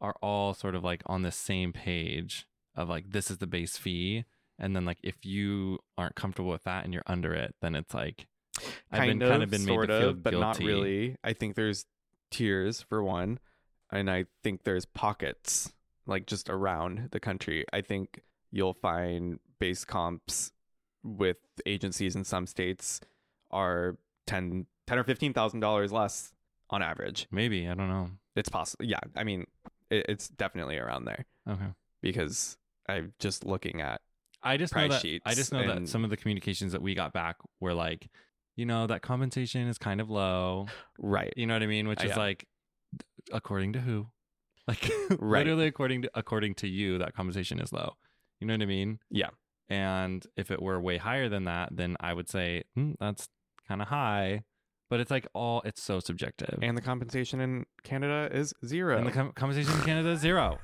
A: are all sort of like on the same page of like, this is the base fee. And then, like, if you aren't comfortable with that and you're under it, then it's like, I've
B: kind
A: been
B: of,
A: kind of been made
B: sort of, but not really. I think there's tiers for one, and I think there's pockets like just around the country. I think you'll find base comps with agencies in some states are ten ten or fifteen thousand dollars less on average.
A: Maybe I don't know.
B: It's possible. Yeah, I mean, it, it's definitely around there
A: Okay.
B: because I'm just looking at
A: I just know that I just know that some of the communications that we got back were like, you know, that compensation is kind of low.
B: right.
A: You know what I mean? Which
B: Uh,
A: is
B: yeah.
A: like, according to who? Like
B: Right.
A: literally according to according to you, that compensation is low. You know what I mean?
B: Yeah.
A: And if it were way higher than that, then I would say hmm, that's kind of high. But it's like all it's so subjective.
B: And the compensation in Canada is zero.
A: And the com- compensation in Canada is zero.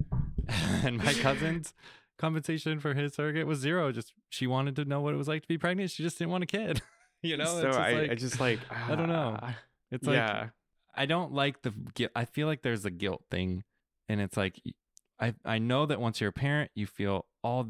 A: and my cousin's compensation for his surrogate was zero. Just she wanted to know what it was like to be pregnant. She just didn't want a kid. you know,
B: so
A: it's just
B: I,
A: like,
B: I just like
A: I don't know.
B: ah,
A: it's like
B: yeah,
A: I don't like the guilt. I feel like there's a guilt thing, and it's like I I know that once you're a parent, you feel all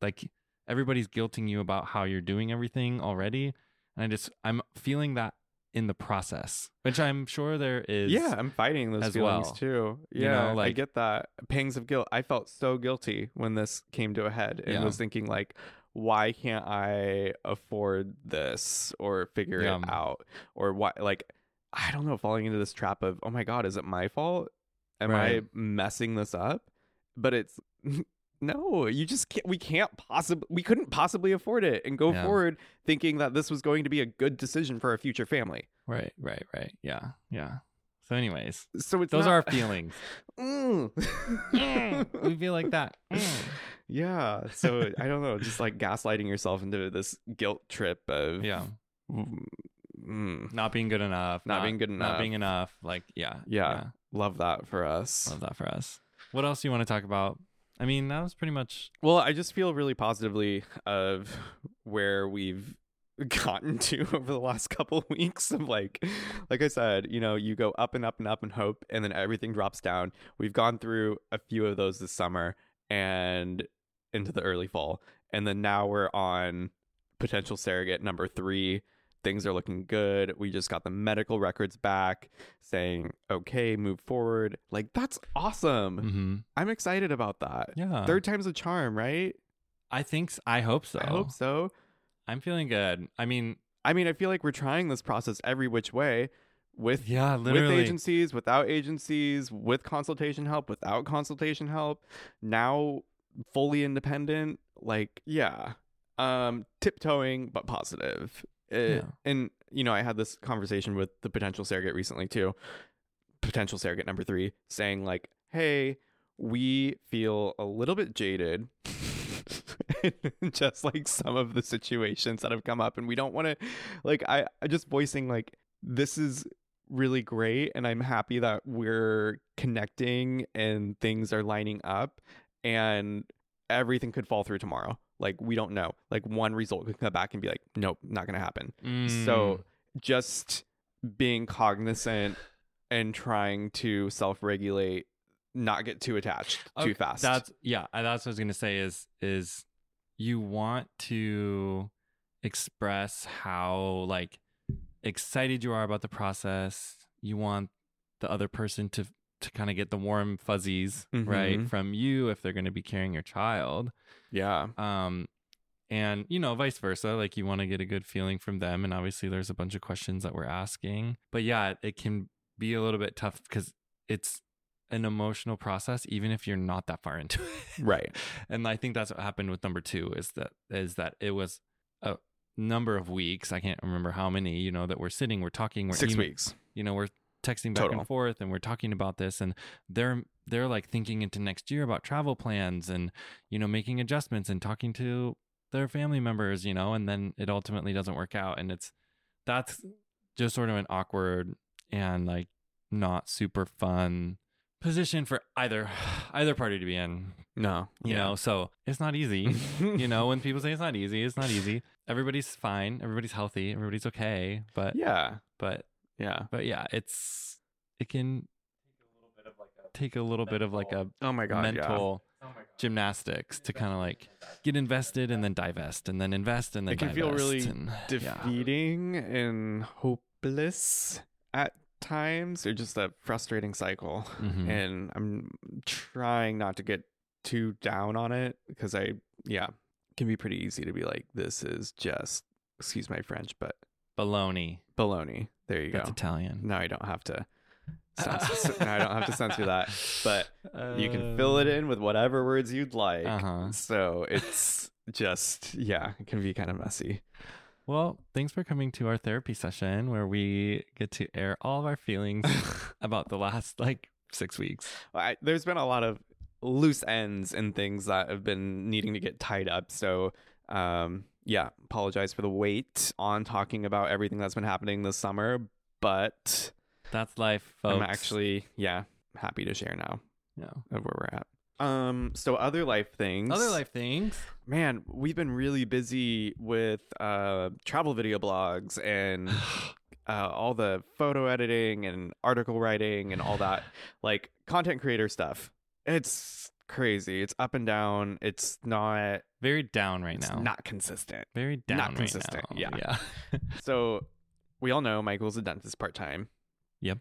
A: like everybody's guilting you about how you're doing everything already, and I just I'm feeling that in the process, which I'm sure there is.
B: yeah. I'm fighting those
A: as
B: feelings
A: well.
B: too.
A: You
B: Yeah,
A: know,
B: I get that pangs of guilt. I felt so guilty when this came to a head, and
A: Yeah.
B: was thinking like, why can't I afford this or figure
A: Yeah.
B: it out or why? Like, I don't know, falling into this trap of, oh my god, is it my fault? Am I messing this up? But it's no, you just can't. We can't possibly. We couldn't possibly afford it and go
A: Yeah.
B: forward thinking that this was going to be a good decision for our future family.
A: Right. Right. Right. Yeah. Yeah. So, anyways,
B: So it's
A: those
B: not-
A: are our feelings.
B: Mm.
A: Mm, we feel like that. Mm.
B: Yeah. So I don't know, just like gaslighting yourself into this guilt trip of
A: Yeah.
B: Mm,
A: Not being good enough.
B: Not being good enough,
A: Not being
B: enough.
A: Like, yeah.
B: yeah, love that for us.
A: Love that for us. What else do you want to talk about? I mean, that was pretty much.
B: Well, I just feel really positively of where we've gotten to over the last couple of weeks of like like I said, you know, you go up and up and up and hope and then everything drops down. We've gone through a few of those this summer and into the early fall. And then now we're on potential surrogate number 3. Things are looking good. We just got the medical records back saying, "Okay, move forward." Like that's awesome.
A: hmm
B: I'm excited about that.
A: Yeah.
B: Third time's a charm, right?
A: I think. I hope so.
B: I hope so.
A: I'm feeling good. I mean,
B: I mean, I feel like we're trying this process every which way with
A: yeah,
B: with agencies, without agencies, with consultation help, without consultation help. Now fully independent. Like, yeah. Um tiptoeing but positive. It-
A: Yeah.
B: And you know, I had this conversation with the potential surrogate recently too. Potential surrogate number 3 saying like, "Hey, we feel a little bit jaded just like some of the situations that have come up and we don't want to like I, I just voicing like this is really great and i'm happy that we're connecting and things are lining up and everything could fall through tomorrow like we don't know like one result could come back and be like nope not gonna happen
A: Mm,
B: so just being cognizant and trying to self-regulate not get too attached too fast
A: That's yeah. That's what I was gonna say. Is is you want to express how like excited you are about the process. You want the other person to to kind of get the warm fuzzies right
B: Mhm.
A: from you if they're going to be carrying your child.
B: yeah.
A: Um and you know vice versa like you want to get a good feeling from them and obviously there's a bunch of questions that we're asking. But yeah it can be a little bit tough because it's an emotional process even if you're not that far into it.
B: Right.
A: And i think that's what happened with number two is that is that it was a number of weeks i can't remember how many you know that we're sitting we're talking we're
B: six
A: email-
B: weeks.
A: you know we're texting back
B: Total.
A: and forth and we're talking about this and they're they're like thinking into next year about travel plans and you know making adjustments and talking to their family members you know and then it ultimately doesn't work out and it's that's just sort of an awkward and like not super fun position for either either party to be in.
B: No.
A: You know so it's not easy you know when people say it's not easy it's not easy. Everybody's fine everybody's healthy everybody's okay but
B: yeah.
A: but
B: yeah
A: but yeah, it's it can take a little bit of like a
B: oh my god
A: mental gymnastics to kind of like get invested and then divest and then invest and then
B: It can feel really
A: and, yeah.
B: defeating and hopeless at times or just a frustrating cycle
A: Mhm.
B: and i'm trying not to get too down on it because i yeah can be pretty easy to be like this is just excuse my french but
A: baloney
B: baloney. There you
A: That's
B: go.
A: Italian.
B: No, I don't have to. Censor, no, I don't have to censor that. But you can fill it in with whatever words you'd like.
A: Uh-huh.
B: So it's just yeah, it can be kind of messy.
A: Well, thanks for coming to our therapy session where we get to air all of our feelings about the last like six weeks.
B: I, there's been a lot of loose ends and things that have been needing to get tied up. So, um, yeah, apologize for the wait on talking about everything that's been happening this summer, but
A: That's life, folks.
B: I'm actually, yeah, happy to share now
A: yeah.
B: of where we're at. Um, so other life things.
A: Other life things.
B: man, we've been really busy with uh travel video blogs and uh, all the photo editing and article writing and all that, like content creator stuff. It's crazy. It's up and down. It's not.
A: Very down right
B: It's
A: now.
B: not consistent.
A: Very down
B: not
A: right
B: consistent,
A: now.
B: yeah.
A: Yeah.
B: So we all know Michael's a dentist part time.
A: Yep.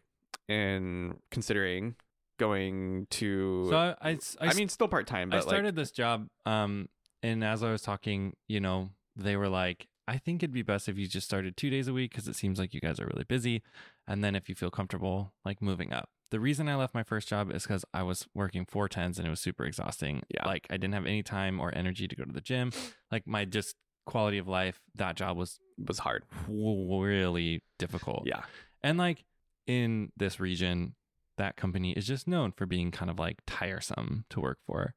B: And considering going to,
A: so I, I, I
B: I, mean, still part time,
A: I started this job, um, and as I was talking, you know, they were like, I think it'd be best if you just started two days a week because it seems like you guys are really busy. And then if you feel comfortable, like moving up. The reason I left my first job is because I was working four tens and it was super exhausting.
B: Yeah.
A: Like I didn't have any time or energy to go to the gym. Like my just quality of life, that job was
B: was hard.
A: really difficult.
B: Yeah.
A: And like in this region, that company is just known for being kind of like tiresome to work for.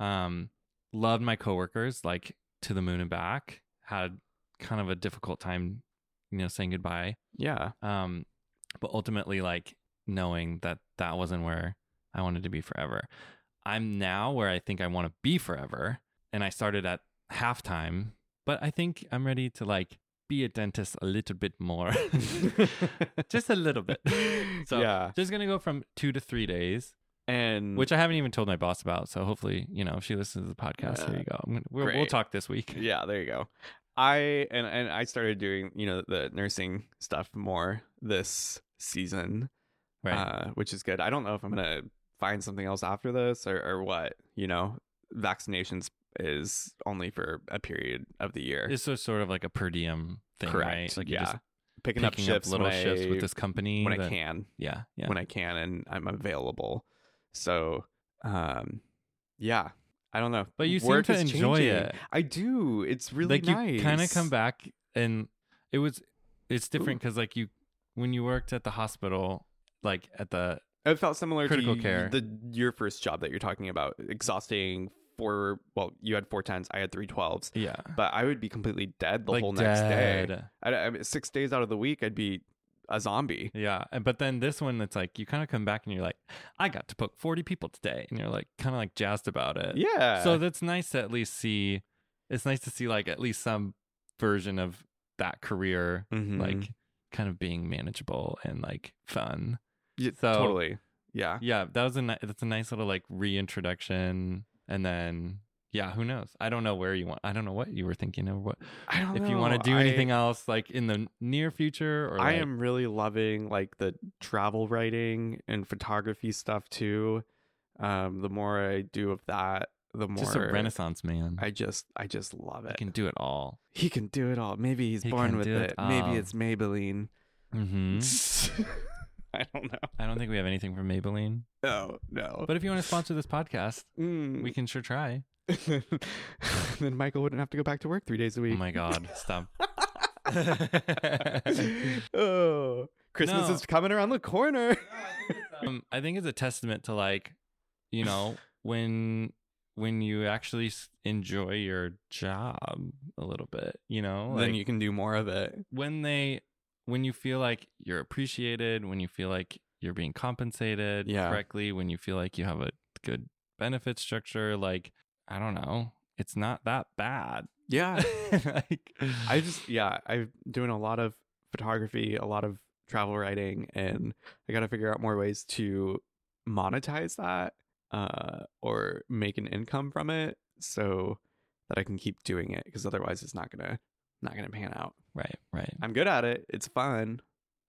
A: Um, loved my coworkers like to the moon and back. Had kind of a difficult time, you know, saying goodbye.
B: Yeah.
A: Um, but ultimately, like knowing that that wasn't where I wanted to be forever. I'm now where I think I want to be forever, and I started at halftime. But I think I'm ready to like be a dentist a little bit more, just a little bit. So
B: yeah.
A: just gonna go from two to three days,
B: And
A: which I haven't even told my boss about. So hopefully, you know, if she listens to the podcast,
B: Uh,
A: there you go. I'm gonna, we'll, we'll talk this week.
B: yeah, there you go. I and and I started doing you know the nursing stuff more this season,
A: Right.
B: uh, which is good. I don't know if I'm gonna find something else after this or or what. You know, vaccinations is only for a period of the year.
A: This just sort of like a per diem thing,
B: Correct.
A: right? Like
B: yeah,
A: just
B: picking up
A: picking
B: shifts
A: little
B: when
A: shifts with this company
B: when I can.
A: Yeah, yeah.
B: when I can and I'm available. So, um, yeah, I don't know.
A: But you seem to enjoy
B: changing.
A: it.
B: I do. It's really
A: like you
B: nice.
A: kind of come back and it was it's different because like you when you worked at the hospital like at the
B: It felt similar
A: Critical
B: to
A: care.
B: the your first job that you're talking about. Exhausting. Four. Well, you had four tens. I had three twelves.
A: yeah
B: But I would be completely dead the
A: like
B: whole next day. I, I mean, six days out of the week, I'd be a zombie.
A: yeah but then this one it's like you kind of come back and you're like i got to book 40 people today and you're like kind of like jazzed about it
B: Yeah.
A: so that's nice to at least see it's nice to see like at least some version of that career
B: Mhm.
A: like kind of being manageable and like fun
B: Yeah,
A: so-
B: totally. Yeah.
A: yeah that was a ni- that's a nice little like reintroduction and then yeah who knows i don't know where you want i don't know what you were thinking of what
B: I don't
A: if
B: know.
A: you want to do
B: I-
A: anything else like in the near future or
B: I
A: like-
B: am really loving like the travel writing and photography stuff too. Um, the more I do of that, the more
A: just a renaissance man
B: I just I just love it.
A: he can do it all
B: he can do it all. Maybe he's
A: He
B: born with it.
A: it
B: Maybe it's Maybelline.
A: hmm
B: I don't know.
A: i don't think we have anything from maybelline
B: No, no.
A: but if you want to sponsor this podcast
B: Mm.
A: we can sure try
B: then Michael wouldn't have to go back to work three days a week.
A: oh my god stop
B: oh, Christmas
A: No.
B: is coming around the corner.
A: um, I think it's a testament to like, you know, when when you actually enjoy your job a little bit, you know,
B: then you can do more of it.
A: when they when you feel like you're appreciated, when you feel like you're being compensated
B: Yeah.
A: correctly, when you feel like you have a good benefit structure, like I don't know, it's not that bad.
B: Yeah.
A: like,
B: I just yeah, I'm doing a lot of photography, a lot of travel writing, and I got to figure out more ways to monetize that uh, or make an income from it, so that I can keep doing it. Because otherwise, it's not gonna not gonna pan out.
A: right, right,
B: I'm good at it. It's fun.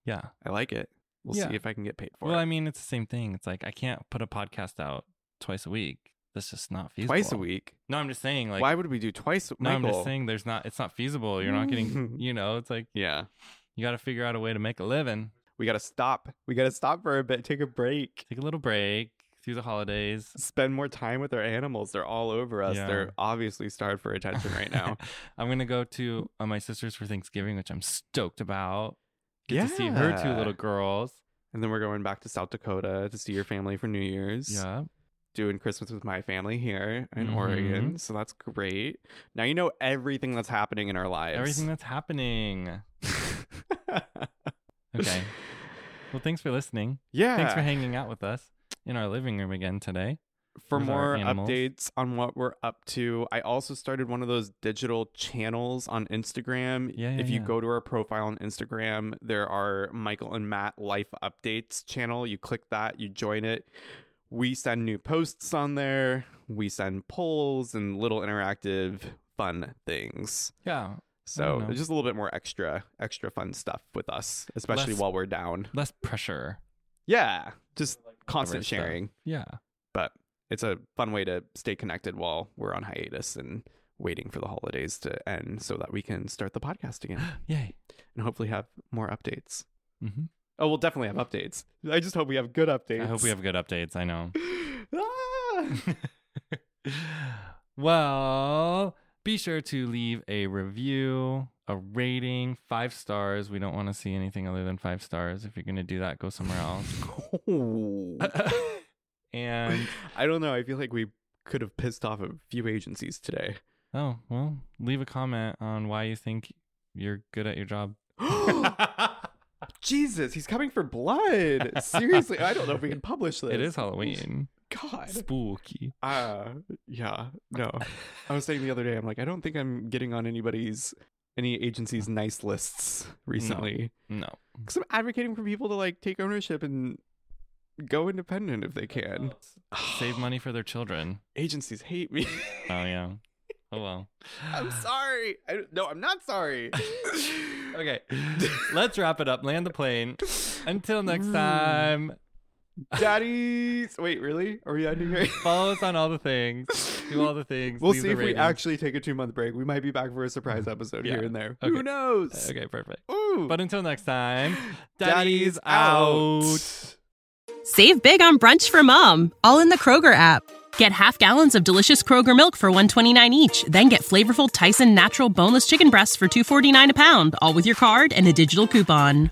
A: yeah.
B: I like it. We'll
A: Yeah.
B: see if I can get paid for
A: Well,
B: it.
A: Well, I mean, it's the same thing. It's like I can't put a podcast out twice a week. That's just not feasible.
B: Twice a week.
A: No, I'm just saying. Like,
B: Why would we do twice?
A: no, I'm just saying. There's not. It's not feasible. You're not getting. You know, it's like
B: Yeah.
A: You got to figure out a way to make a living.
B: We got to stop. We got to stop for a bit, take a break,
A: Take a little break through the holidays.
B: spend more time with our animals. They're all over us.
A: Yeah.
B: They're obviously starved for attention right now.
A: I'm gonna go to uh, my sister's for Thanksgiving, which I'm stoked about. Get to see her two little girls.
B: and then we're going back to South Dakota to see your family for New Year's.
A: Yeah.
B: Doing Christmas with my family here in
A: Mhm.
B: Oregon. So that's great. Now you know everything that's happening in our lives.
A: Everything that's happening. Okay. Well, thanks for listening.
B: yeah.
A: Thanks for hanging out with us in our living room again today.
B: for more updates on what we're up to, I also started one of those digital channels on Instagram.
A: Yeah, yeah,
B: if you
A: yeah.
B: go to our profile on Instagram, there are Michael and Matt life updates channel. You click that, you join it. We send new posts on there. We send polls and little interactive fun things.
A: Yeah.
B: So it's just a little bit more extra, extra fun stuff with us, especially
A: Less-
B: while we're down.
A: Less pressure.
B: Yeah, just Constant
A: stuff.
B: sharing.
A: Yeah.
B: but it's a fun way to stay connected while we're on hiatus and waiting for the holidays to end so that we can start the podcast again
A: Yay.
B: and hopefully have more updates.
A: hmm
B: Oh, we'll definitely have updates. I just hope we have good updates.
A: I hope we have good updates. I know.
B: Ah!
A: well, be sure to leave a review, a rating, five stars. We don't want to see anything other than five stars. If you're going to do that, go somewhere else.
B: Oh.
A: and
B: I don't know. I feel like we could have pissed off a few agencies today.
A: oh, well, leave a comment on why you think you're good at your job.
B: Jesus, he's coming for blood. Seriously, I don't know if we can publish this.
A: It is Halloween.
B: God.
A: Spooky.
B: Uh yeah. No. I was saying the other day, I'm like, I don't think I'm getting on anybody's any agency's nice lists recently.
A: No.
B: Because I'm advocating for people to like take ownership and go independent if they can.
A: Save money for their children.
B: Agencies hate me.
A: Oh, yeah. Oh, well.
B: I'm sorry. I, no, I'm not sorry.
A: Okay. Let's wrap it up. Land the plane. Until next time.
B: Daddies. Wait, really? Are we ending here?
A: Follow us on all the things. Do all the things.
B: We'll see
A: the
B: if we actually take a two month break. We might be back for a surprise episode
A: Yeah.
B: here and there.
A: Okay.
B: Who knows?
A: Okay, perfect.
B: Ooh.
A: But until next time,
B: Daddy's
A: Daddy's out.
B: out.
D: Save big on brunch for mom, all in the Kroger app. Get half gallons of delicious Kroger milk for 129 each, then get flavorful Tyson natural boneless chicken breasts for 249 a pound, all with your card and a digital coupon.